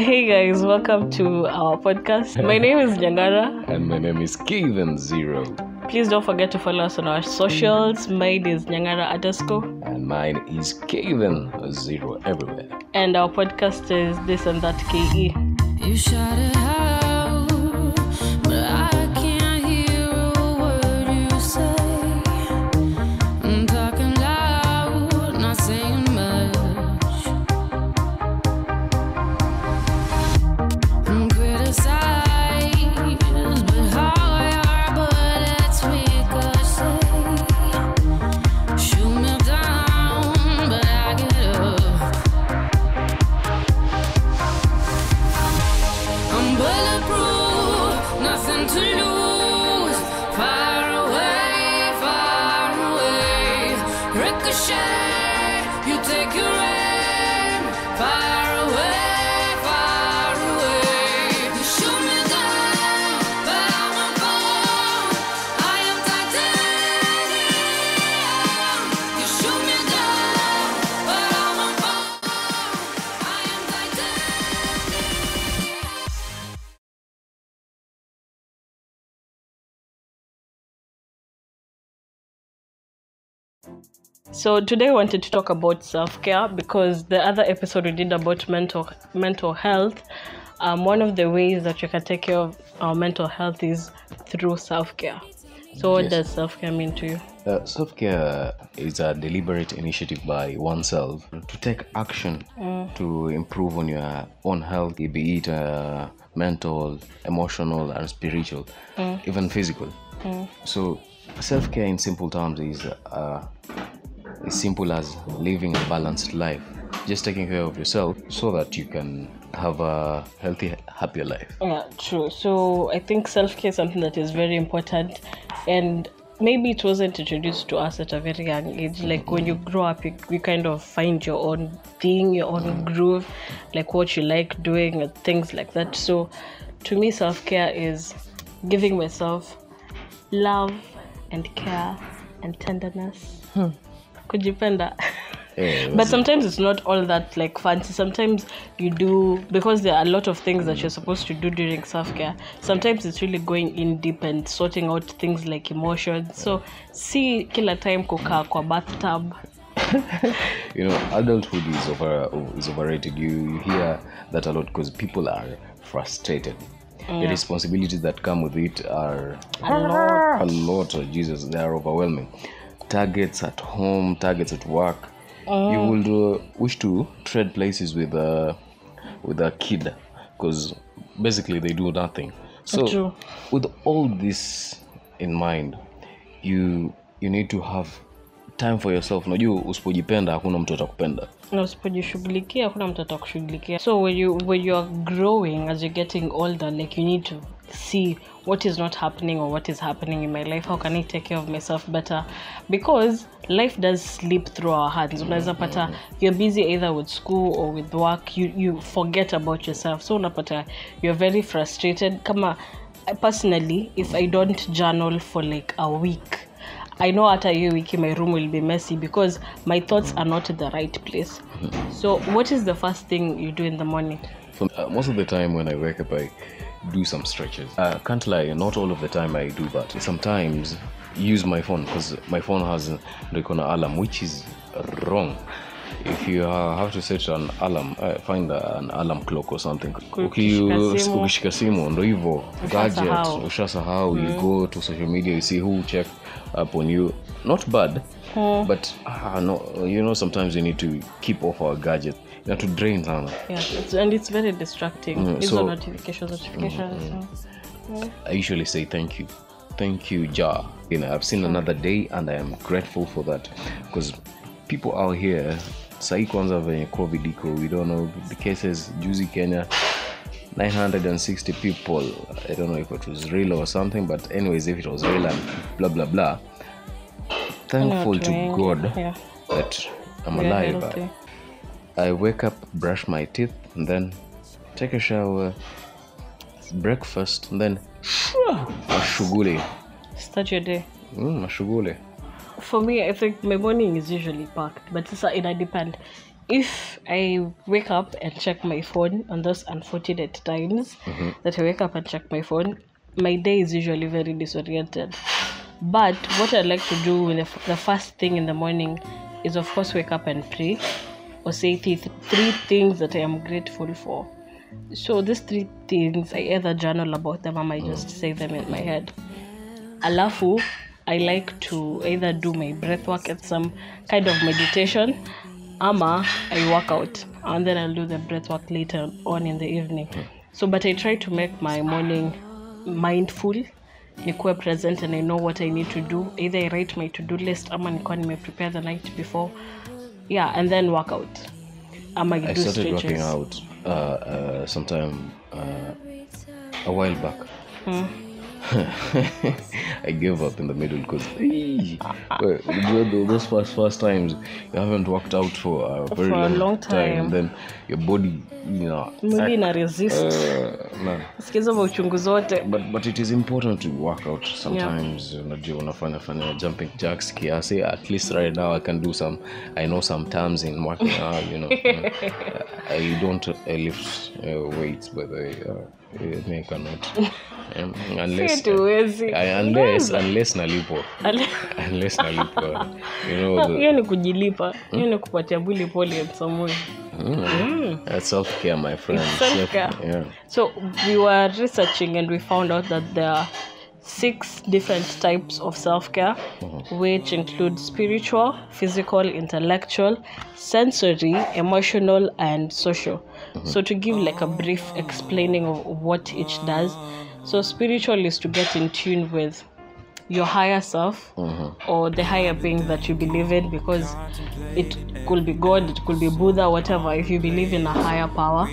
Hey guys, welcome to our podcast. My name is Nyangara. And my name is Kevin Zero. Please don't forget to follow us on our socials. Mine is Nyangara underscore. And mine is Kevin Zero everywhere. And our podcast is This and That KE. You shout it out, So today I wanted to talk about self-care because the other episode we did about mental mental health. Um, one of the ways that you can take care of our mental health is through self-care. So what Yes. does self-care mean to you? Uh, Self care is a deliberate initiative by oneself to take action to improve on your own health, be it uh, mental, emotional, and spiritual, even physical. So, self care in simple terms is uh, as simple as living a balanced life, just taking care of yourself so that you can have a healthy, happier life. Yeah, true. So I think self care is something that is very important, and maybe it wasn't introduced to us at a very young age. Like when you grow up, you, you kind of find your own thing, your own mm. groove, like what you like doing, and things like that. So to me, self care is giving myself love and care and tenderness. Hmm. Kujipenda. Yeah, But sometimes it's not all that like fancy. Sometimes you do because there are a lot of things that you're supposed to do during self care. Sometimes it's really going in deep and sorting out things like emotions. So see kila time kukaa kwa bathtub. you know adulthood is over is overrated you, you hear that a lot because people are frustrated the responsibilities that come with it are A lot. a lot of jesus they are overwhelming targets at home targets at work you would uh, wish to trade places with a with a kid because basically they do nothing so True. with all this in mind you you need to have time for yourself. Unajua usipojipenda hakuna mtu atakupenda. Na usipojishughulikia hakuna mtu atakushughulikia. So when you when you are growing as you're getting older like you need to see what is not happening or what is happening in my life. How can i take care of myself better? Because life does slip through our hands. Unaweza pata you're busy either with school or with work. You, you forget about yourself. So unapata you're very frustrated. Kama personally if i don't journal for like a week I know after you wiki my room will be messy because my thoughts are not the right place. So what is the first thing you do in the morning? For, uh, most of the time when I wake up, I do some stretches. I can't lie, not all of the time I do that. Sometimes use my phone because my phone has like an alarm, which is wrong. If you uh, have to set an alarm, uh, find an alarm clock or something. Uki- ukishika simu ndo hivo gadget Ushasahau. ushasahau you go to social media you see who check up on you not bad but uh, no, you know sometimes you need to keep off our gadget you know, to drain sana Yeah, it's, and it's very distracting. Mm, so- are notifications, mm. so- I usually say thank you. Thank you, ja You know, I've seen another day and I am grateful for that. Because people out here, sahi kwanza venye COVID iko, we don't know the cases, juzi Kenya, 960 people. I don't know if it was real or something, but anyways, if it was real and blah, blah, blah. Thankful to God yeah. that I'm alive. I wake up, brush my teeth, and then take a shower, breakfast, and then mashughuli. Start your day. Mm, mashughuli. For me i think my morning is usually packed but it's it depend if I wake up and check my phone on those unfortunate times mm-hmm. that I wake up and check my phone. My day is usually very disoriented. But what I like to do with the, f- the first thing in the morning is, of course, wake up and pray or say th- three things that I am grateful for. So these three things, I either journal about them or I just mm. say them in my head. Alafu, I like to either do my breath work at some kind of meditation, ama I work out, and then I'll do the breath work later on in the evening. So, but I try to make my morning mindful, nikuwe present and I know what I need to do. Either I write my to-do list, ama nikuwa nime prepare the night before. Yeah, and then work out. Ama I do started stretches. working out uh, uh, sometime uh, a while back. Hmm. I gave up in the middle because those first first times you haven't worked out for a very For a long, long time. Then your body, you know, maybe ina resist. uh, no. Sikiza mauchungu zote. but but it is important to work out sometimes unajua unafanya fanya jumping jacks kiasi at least right now i can do some i know some terms in working out you know i don't I lift uh, weights by the way uh, me cannot um, unless Si unless unless nalipo. Unless nalipo. You know hiyo ni kujilipa. Hiyo ni kupatia mwili pole in some way that's self care my friend. Self-care. yeah. So we were researching and we found out that there are six different types of self-care which include spiritual physical intellectual sensory emotional and social so to give like a brief explaining of what each does so spiritual is to get in tune with your higher self mm-hmm. or the higher being that you believe in because it could be God, it could be Buddha, whatever. If you believe in a higher power,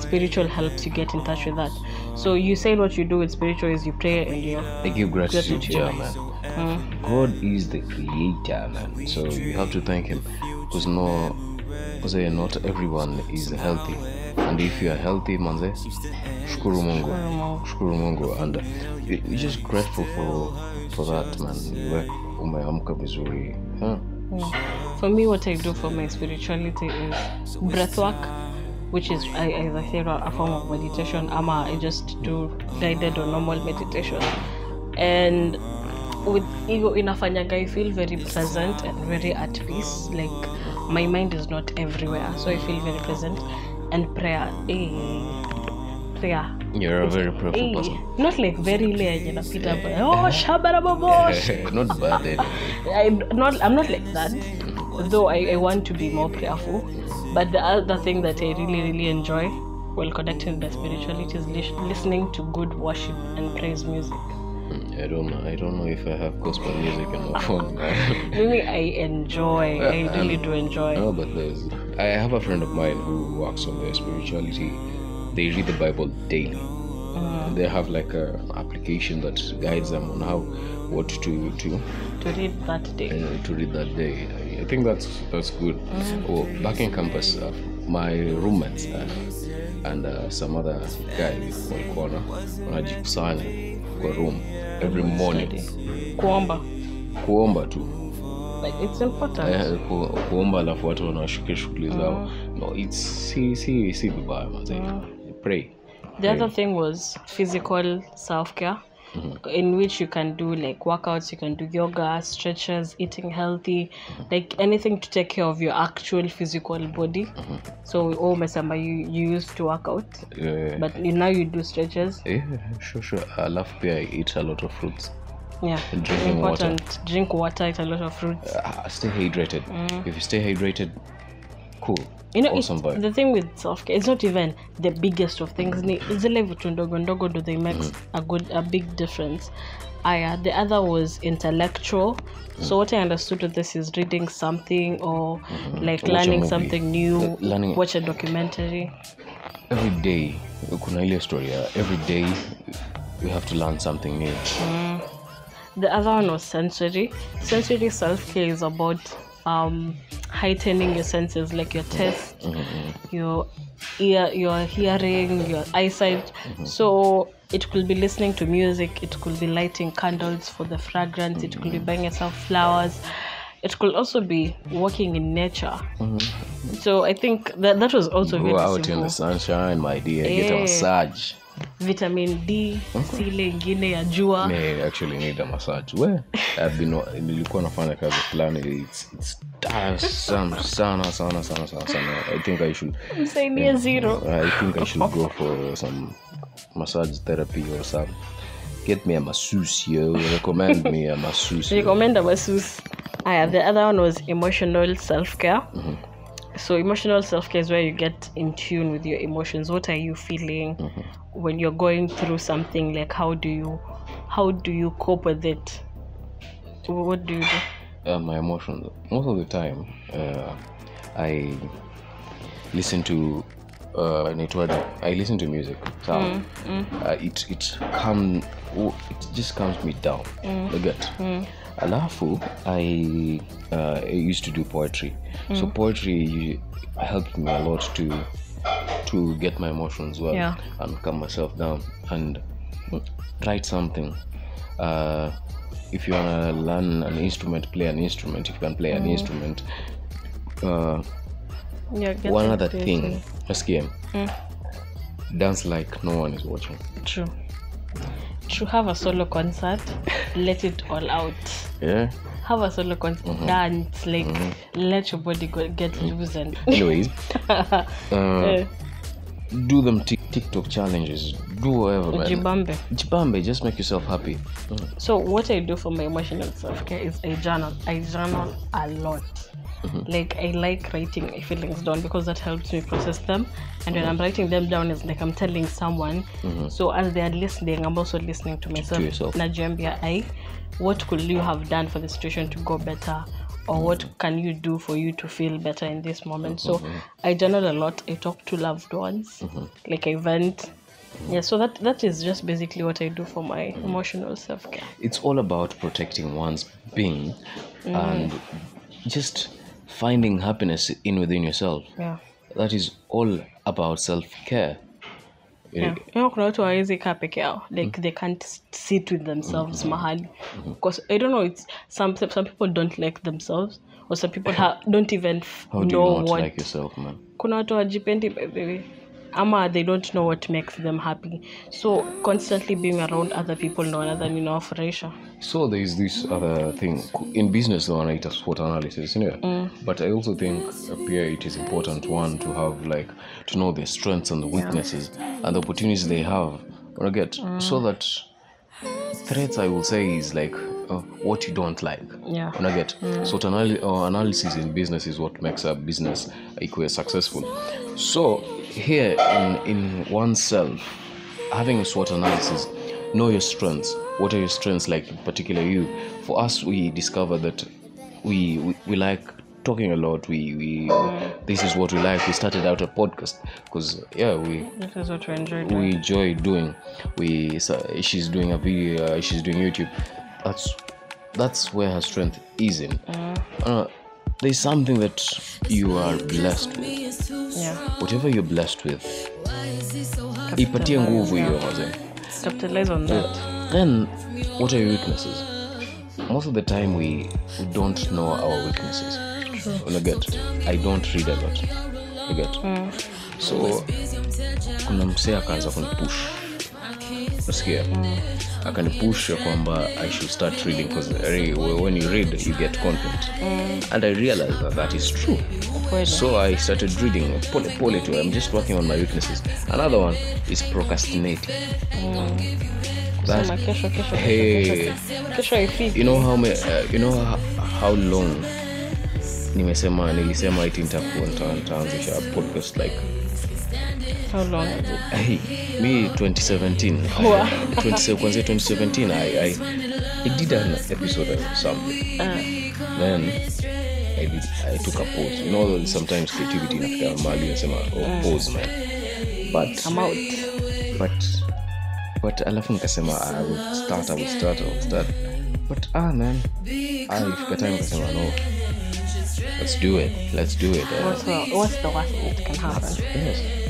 spiritual helps you get in touch with that. So you say what you do with spiritual is you pray and you I give gratitude, Gratitude. yeah, man. Hmm. God is the creator, man. So you have to thank Him, because no, because eh, not everyone is healthy, and if you are healthy, manze, shukuru Mungu, shukuru Mungu, and you- just grateful for for that, man. Umeamka vizuri, huh? For me, what I do for my spirituality is breath work, which is I say, a form of meditation. Ama I just do guided or normal meditation, and with ego inafanyaga I feel very pleasant and very at peace. Like my mind is not everywhere, so I feel very present. And prayer, eh, prayer. You're a very prayerful Eh, person. not like very late napita hapa, oh shabarababosh not bad anyway. I not I'm not like that. Though I, I want to be more prayerful. But the other thing that I really really enjoy while connecting with the spirituality is lis- listening to good worship and praise music. I don't know. I don't know if I have gospel music on my phone. Really, I enjoy. I really do enjoy. No, but there's. I have a friend of mine who works on their spirituality. They read the Bible daily. They have like a application that guides them on how, what to to To read that day. uh, to read that day. I, think that's that's good. Oh, back in campus, uh, my roommates uh, and uh, some other guy walikuwa na- wanajikusanya kwa room every morning Kuomba. kuomba tu Like it's important. Eh, ku, kuomba alafu watu wanawashukia shughuli zao. No it's si si si vibaya manze. Pray. The other thing was physical self care, in which you can do like workouts, you can do yoga, stretches, eating healthy, like anything to take care of your actual physical body. So, oh, Mesamba, you, you used to work out, Eh, but now you do stretches. yeah, sure sure. Alafu pia eat a lot of fruits Yeah, Drinking important. Drink water, eat a lot of fruits. uh, stay hydrated. Mm. If you stay hydrated cool. You know, awesome it's, the thing with self care, it's not even the biggest of things. Ni zile vitu ndogo. Ndogo do they make mm-hmm. a good a big difference. Aya, uh, the other was intellectual. So mm. what I understood of this is reading something or mm-hmm. like Watch learning something new, Le- learning- watch a documentary. every day kuna ile story every day you have to learn something new mm. The other one was sensory. Sensory self care is about um, heightening your senses, like your taste, mm-hmm, mm-hmm. your ear, your hearing, your eyesight. Mm-hmm. So it could be listening to music. It could be lighting candles for the fragrance. It could be buying yourself flowers. it could also be walking in nature so i think that that was also Go out in the sunshine, my dear. Get a massage. Vitamin d si ile ingine ya jua May actually need a massage. Where I've been nilikuwa nafanya kazi fulani. It's it's tiresome sana sana sana sana sana. I think I should msainie zero I think I should go for some massage therapy or some. Get me a masseuse, yo. Recommend me a masseuse. recommend a masseuse Aya, the other one was emotional self-care so emotional self-care is where you get in tune with your emotions. What are you feeling when you're going through something? Like how do you how do you cope with it? What do you do? Uh, my emotions most of the time uh, i listen to uh, i listen to music so Uh, it it come it just calms me down. You get alafu i uh, used to do poetry. So poetry helped me a lot to to get my emotions well Yeah. and calm myself down and write something. Uh, if you want to learn an instrument play an instrument. If you can play an instrument uh, yeah one other thing. it. nasikia dance like no one is watching. True to have a solo concert. Let it all out. Yeah. Have a solo concert. Dance like let your body go, get loose and anyways. Uh, Eh, do them tik- tiktok challenges do whatever man jibambe jibambe just make yourself happy Mm. So what I do for my emotional self care is I journal. I journal a lot. Like I like writing my feelings down because that helps me process them. And when I'm writing them down, it's like I'm telling someone. So as they are listening, I'm also listening to myself. yourself. Najiambia, I, what could you have done for the situation to go better? Or what can you do for you to feel better in this moment? So mm-hmm. I journal a lot. I talk to loved ones. Mm-hmm. Like I vent. Mm-hmm. Yeah, so that that is just basically what I do for my emotional self care. it's all about protecting one's being and just finding happiness in within yourself Yeah. that is all about self-care Yeah. yeah. kuna watu wawezi kaa peke yao. Like they can't sit with themselves mahali. Because i don't know it's some some people don't like themselves or some people ha- don't even How know do you not what like yourself man? Kuna watu wajipendi by the way ama they don't know what makes them happy. So constantly being around other people ndo wanadhani inawafurahisha so there is this other thing. In business the sport it SWOT analysis mm. but i also think uh, pia it is important one to have like to know their strengths and the weaknesses and the opportunities they have. Or get so that threats i will say is like uh, what you don't like. Yeah. Wanna get so anal- uh, analysis in business is what makes a business equally successful. So here in in oneself having a SWOT analysis know your strengths what are your strengths like in particular you. For us we discover that we we, we like talking a lot. We we this is what we like. We started out a podcast because yeah we this is what we enjoy we doing enjoy doing. We so she's doing a video uh, she's doing youtube. That's that's where her strength is in. Uh, there's something that you are blessed with yeah. Whatever you're blessed with ipatie nguvu hiyo mazee capitalize on that. Then what are your weaknesses? Most of the time we, we don't know our weaknesses. Get i don't read a lot. Get. So kuna msee akaanza kunipush nasikia akanipusha kwamba i should start reading because when you read you get content. And i realized that that is true. Kweli. so i started reading pole pole to i'm just working on my weaknesses. Another one is procrastinating. That- Sema kesho kesho Hey. kesho kesho. You know how me, uh, you know how, how long nimesema nilisema iti nitaanzisha podcast like how long? Hey, me 2017 I- 20, kwanzia 2017 I, I, I did an episode of something uh, then I, did, I took a pause. You know sometimes creativity inafika mahali nasema oh, pause man. But i'm out. but but alafu nikasema i will start i will start i will start. But ah man ah ifika time nikasema no. Let's do it let's do it. Uh, what's the, what's the worst that can happen? Yes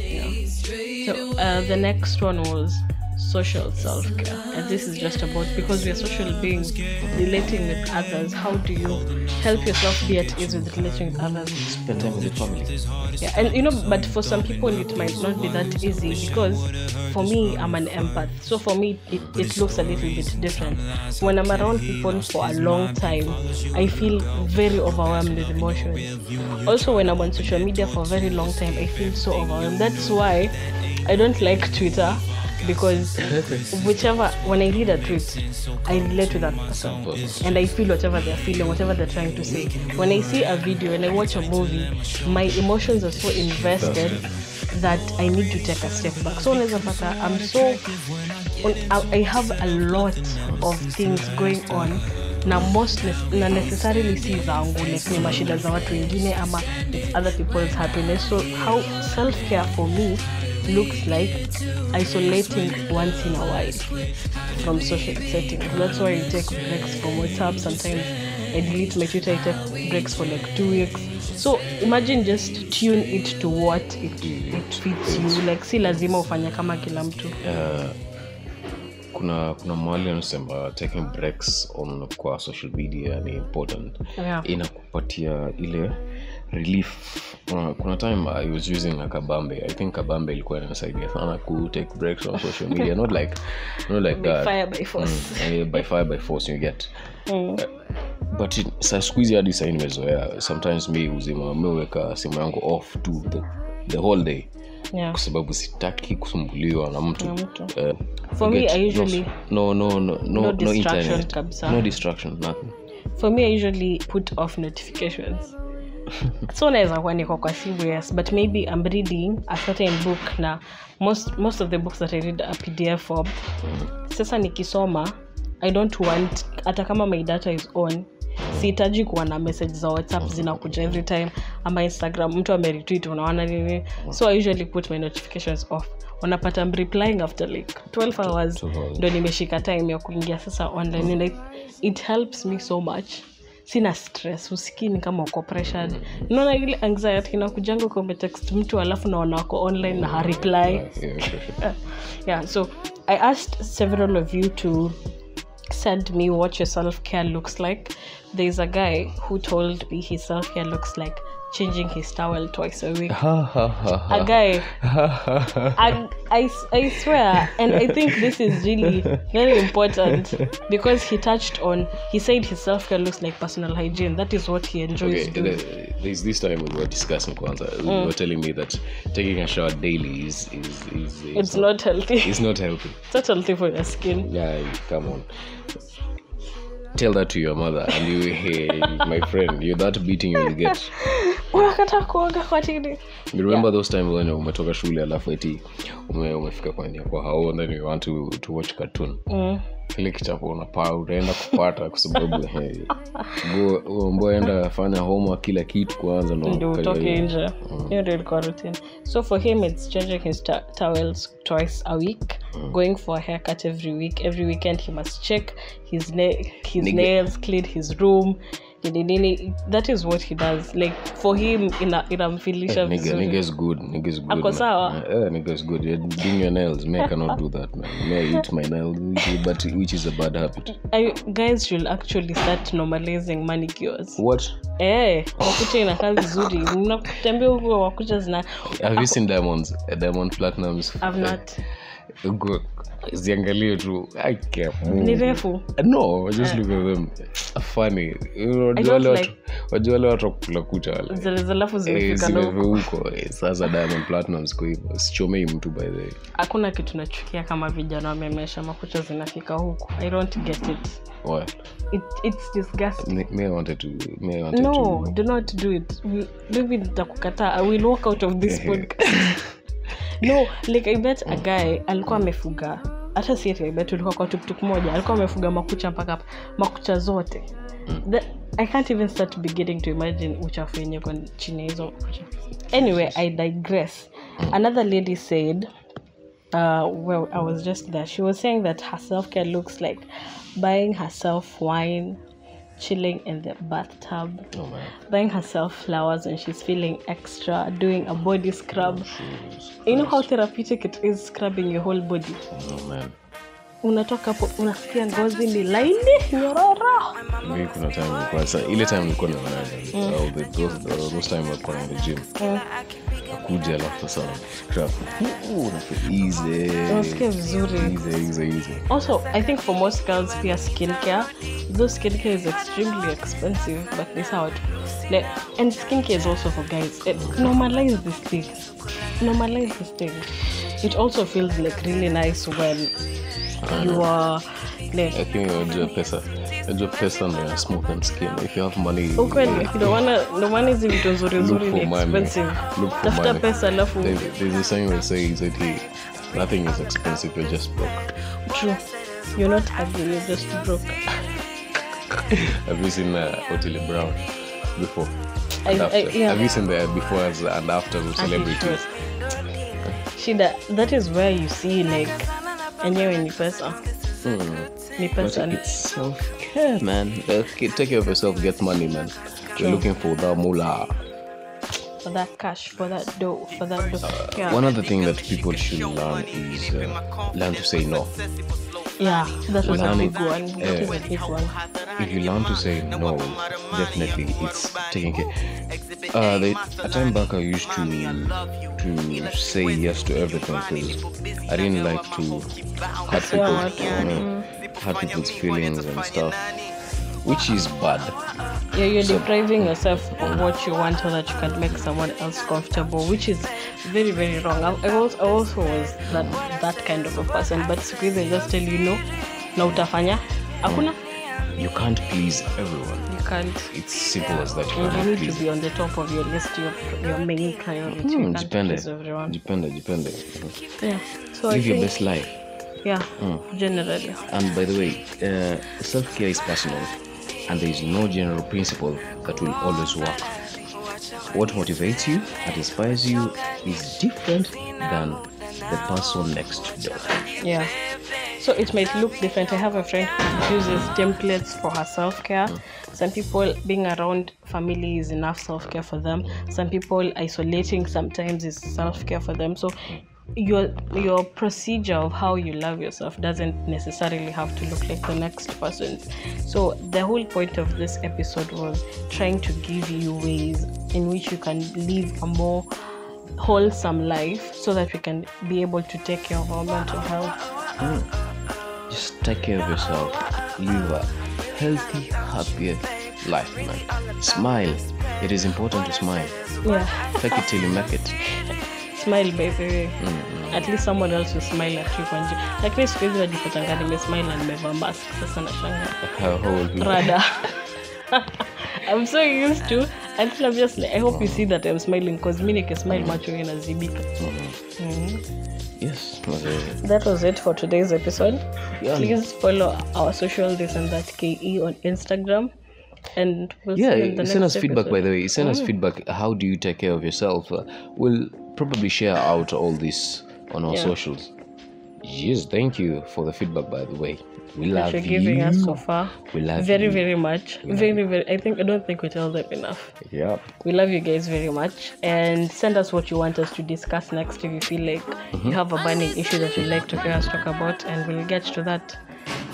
So uh, the next one was social self-care. And this is just about because we are social beings relating with others how do you help yourself be at ease with relating with others? Spend time with the family. yeah and you know but for some people it might not be that easy because for me i'm an empath. So for me it, it looks a little bit different. When i'm around people for a long time i feel very overwhelmed with emotions. Also when i'm on social media for a very long time i feel so overwhelmed. That's why i don't like twitter because whichever when i read a tweet i relate with that person and I feel whatever they're feeling, whatever they're trying to say. When I see a video and I watch a movie, my emotions are so invested that I need to take a step back. So unaweza pata I'm so I I have a lot of things going on na most na necessarily si zangu like ni mashida za watu wengine ama it's other people's happiness so how self care for me looks like isolating once in a while from social settings. That's why I take breaks from WhatsApp. Sometimes I delete my Twitter. I take breaks for like two weeks. So imagine just tune it to what it, it fits you. Like si lazima ufanya kama kila mtu. Uh, kuna kuna mwali anasema taking breaks on kwa social media ni important Yeah. inakupatia ile relief. Uh, kuna time i was using a kabambe. I think kabambe ilikuwa inasaidia sana ku take breaks on social media. Not like not like By that. fire by force. mm, by fire by force you get. But it- sa siku hizi hadi sai nimezoea. Sometimes mi uzima miweka simu yangu off to the, the whole day. Yeah. kwa sababu sitaki kusumbuliwa na mtu. Na mtu. For me, I usually- no no no no no, no distraction internet. kabisa. no distraction nothing. For me, I usually put off notifications. So naweza kuandikwa kwa yes but maybe i'm reading a certain book na most, most of the books that i read a pdf form. Sasa nikisoma i don't want hata kama my data is on sihitaji kuwa na message za whatsapp zinakuja every time ama instagram mtu ameretweet unaona nini? So i usually put my notifications off. Unapata mreplying replying after like 12 hours 12 hours. ndo nimeshika time ya kuingia sasa online and I, it helps me so much sina stress usikini kama uko pressured naona ile anxiety inakujanga uko umetext mtu alafu naona wako online na hareply Yeah, so i asked several of you to send me what your self-care looks like. There's a guy who told me his self-care looks like changing his towel twice a week. A guy. I, I, I swear and i think this is really very important because he touched on he said his self-care looks like personal hygiene. That is what he enjoys Okay, doing. the- there's this time we were discussing kwanza you mm. were telling me that taking a shower daily is is is, is it's not healthy. It's not healthy. It's not healthy for your skin. Yeah come on tell that to your mother and you hey, my friend you're that beating you'll get. Unakata kuoga kwa tini. You remember those times when umetoka shule alafu eti ume, umefika kwenye kwa hao and then you want to, to watch cartoon. Mm. Kile kichapo unapaa utaenda kupata kwa sababu hey, enda fanya homa kila kitu kwanza ndio utoke nje. Hiyo ndio ilikuwa routine. So for him it's changing his ta- towels twice a week going for a haircut every week. Every weekend he must check his, na- his Nigga. nails clean his room nini that is what he does like for him ina- inamfilisha nigga good. Nigga good. Ako sawa? Yeah, nigga good. You're doing your nails. Me, I cannot do that, man. Me, I eat my nails, but which is a bad habit. I, guys should actually start normalizing manicures What? eh wakucha inakaa vizuri mnatembea huko wakucha zina Have you seen diamonds? Diamond platinums? I've not Go- Ziangalie tu. Ni refu. No, just look at them. Funny. Wajua wale watu- wakula kucha wale. zile alafu Eh, Eh, sasa diamond hivyo. Sichomei mtu by the way. hakuna kitu nachukia kama vijana wamemesha makucha zinafika huku. I don't get it, What? it it's disgusting. Me, me I wanted to me I wanted no to do not do it. Maybe nitakukataa. I will walk out of this podcast. No like i bet a guy alikuwa amefuga hata si ati I ulikuwa kwa tuktuk moja alikuwa amefuga makucha mpaka hapa makucha zote. The, i can't even start beginning to imagine uchafu yenye kwa chini hizo anyway i digress. Another lady said uh, well, I was just there. She was saying that her self care looks like buying herself wine, chilling in the bathtub, Oh buying herself flowers when she's feeling extra, doing a body scrub. You know how therapeutic it is scrubbing your whole body. Oh. Unatoka hapo unasikia ngozi ni laini nyororo. Mi kuna time nilikuwa sa ile time nilikuwa naonaga mm. uh, the those, those time nilikuwa na gym. Mm. akuja alafu sasa. Unasikia vizuri. Also, I think for most girls, pia skincare, though skincare is extremely expensive, but how it, like, and skincare is also for guys. It, normalize this thing. Normalize this thing. It also feels like really nice when you are like lakini unajua pesa. Unajua pesa ndio ya smooth and skin. If you have money ukweli ndo maana ndo maana hizi vitu nzuri Look nzuri ni money. expensive. Look for tafuta money. pesa alafu There- there's a saying we say is that hey, nothing is expensive you're just broke. True. You're not ugly you're just broke. Have you seen uh, Otile Brown before? I- I- yeah. have you seen the befores and after of celebrities? shida that is where you see like enyewe ni pesa ni but pesa ni it's self-care man. Uh, take care of yourself get money man. True. you're looking for the moolah. For that cash for that dough for that dough yeah. one other thing that people should learn is uh, learn to say no. Yeah that was a learn big it. one that is a big one. If you learn to say no, definitely it's taking care. Uh, the, a time back I used to to say yes to everything because I didn't like to hurt people, Yeah, you know, hurt people's feelings and stuff, which is bad. yeah you're depriving yourself of what you want so that you can make someone else comfortable which is very very wrong. I, I, also, I also was that that kind of a person but I just tell you no na utafanya. Hakuna You can't please everyone. you can't It's simple as that. You you need please. to be on the top of your list your, your main priority you Hmm, can't depende. please everyone Depende, depende. yeah so I Live your best life. yeah generally And by the way, uh, self care is personal, and there is no general principle that will always work. What motivates you and inspires you is different than the person next door. Yeah. So it might look different. I have a friend who uses templates for her self care. Some people being around family is enough self care for them. Some people isolating sometimes is self care for them. So your your procedure of how you love yourself doesn't necessarily have to look like the next person's. So the whole point of this episode was trying to give you ways in which you can live a more wholesome life so that we can be able to take care of our mental health. Mm. Just take care of yourself. Live a healthy, happier life, man. Smile. It is important to smile. Yeah. Take it till you make it. Smile by the way. Mm, mm. At least someone else will smile at you kwa njia. Lakini siku hizi najipatanga nimesmile na nimevaa mask sasa nashangaa. How, how old you Rada. I'm so used to until I'm just like I hope you see that I'm smiling because mi nikismile macho inazibika. Yes. That was it for today's episode. Yeah. Please follow our social this and that KE on Instagram. And we'll see you yeah send next us feedback by the way send us feedback how do you take care of yourself uh, we'll probably share out all this on our Yeah. socials yes thank you for the feedback by the way we that love you're you giving us so far. we love very, you. very much. Very, very. I think I don't think we tell them enough. yeah We love you guys very much, and send us what you want us to discuss next if you feel like you have a burning issue that you'd like to hear us talk about, and we'll get to that.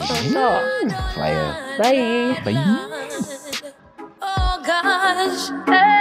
So, so, fire bye. bye Oh gosh.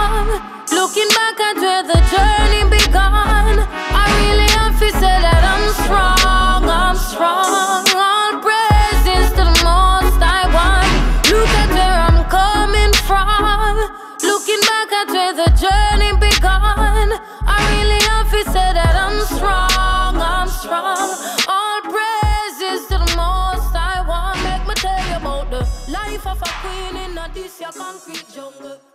Looking back at where the journey began, I really have to say that I'm strong, I'm strong. All praises to the most I want. Look at where I'm coming from. Looking back at where the journey began, I really have to say that I'm strong, I'm strong. All praises to the most I want. Make me tell you about the life of a queen in a this your concrete jungle.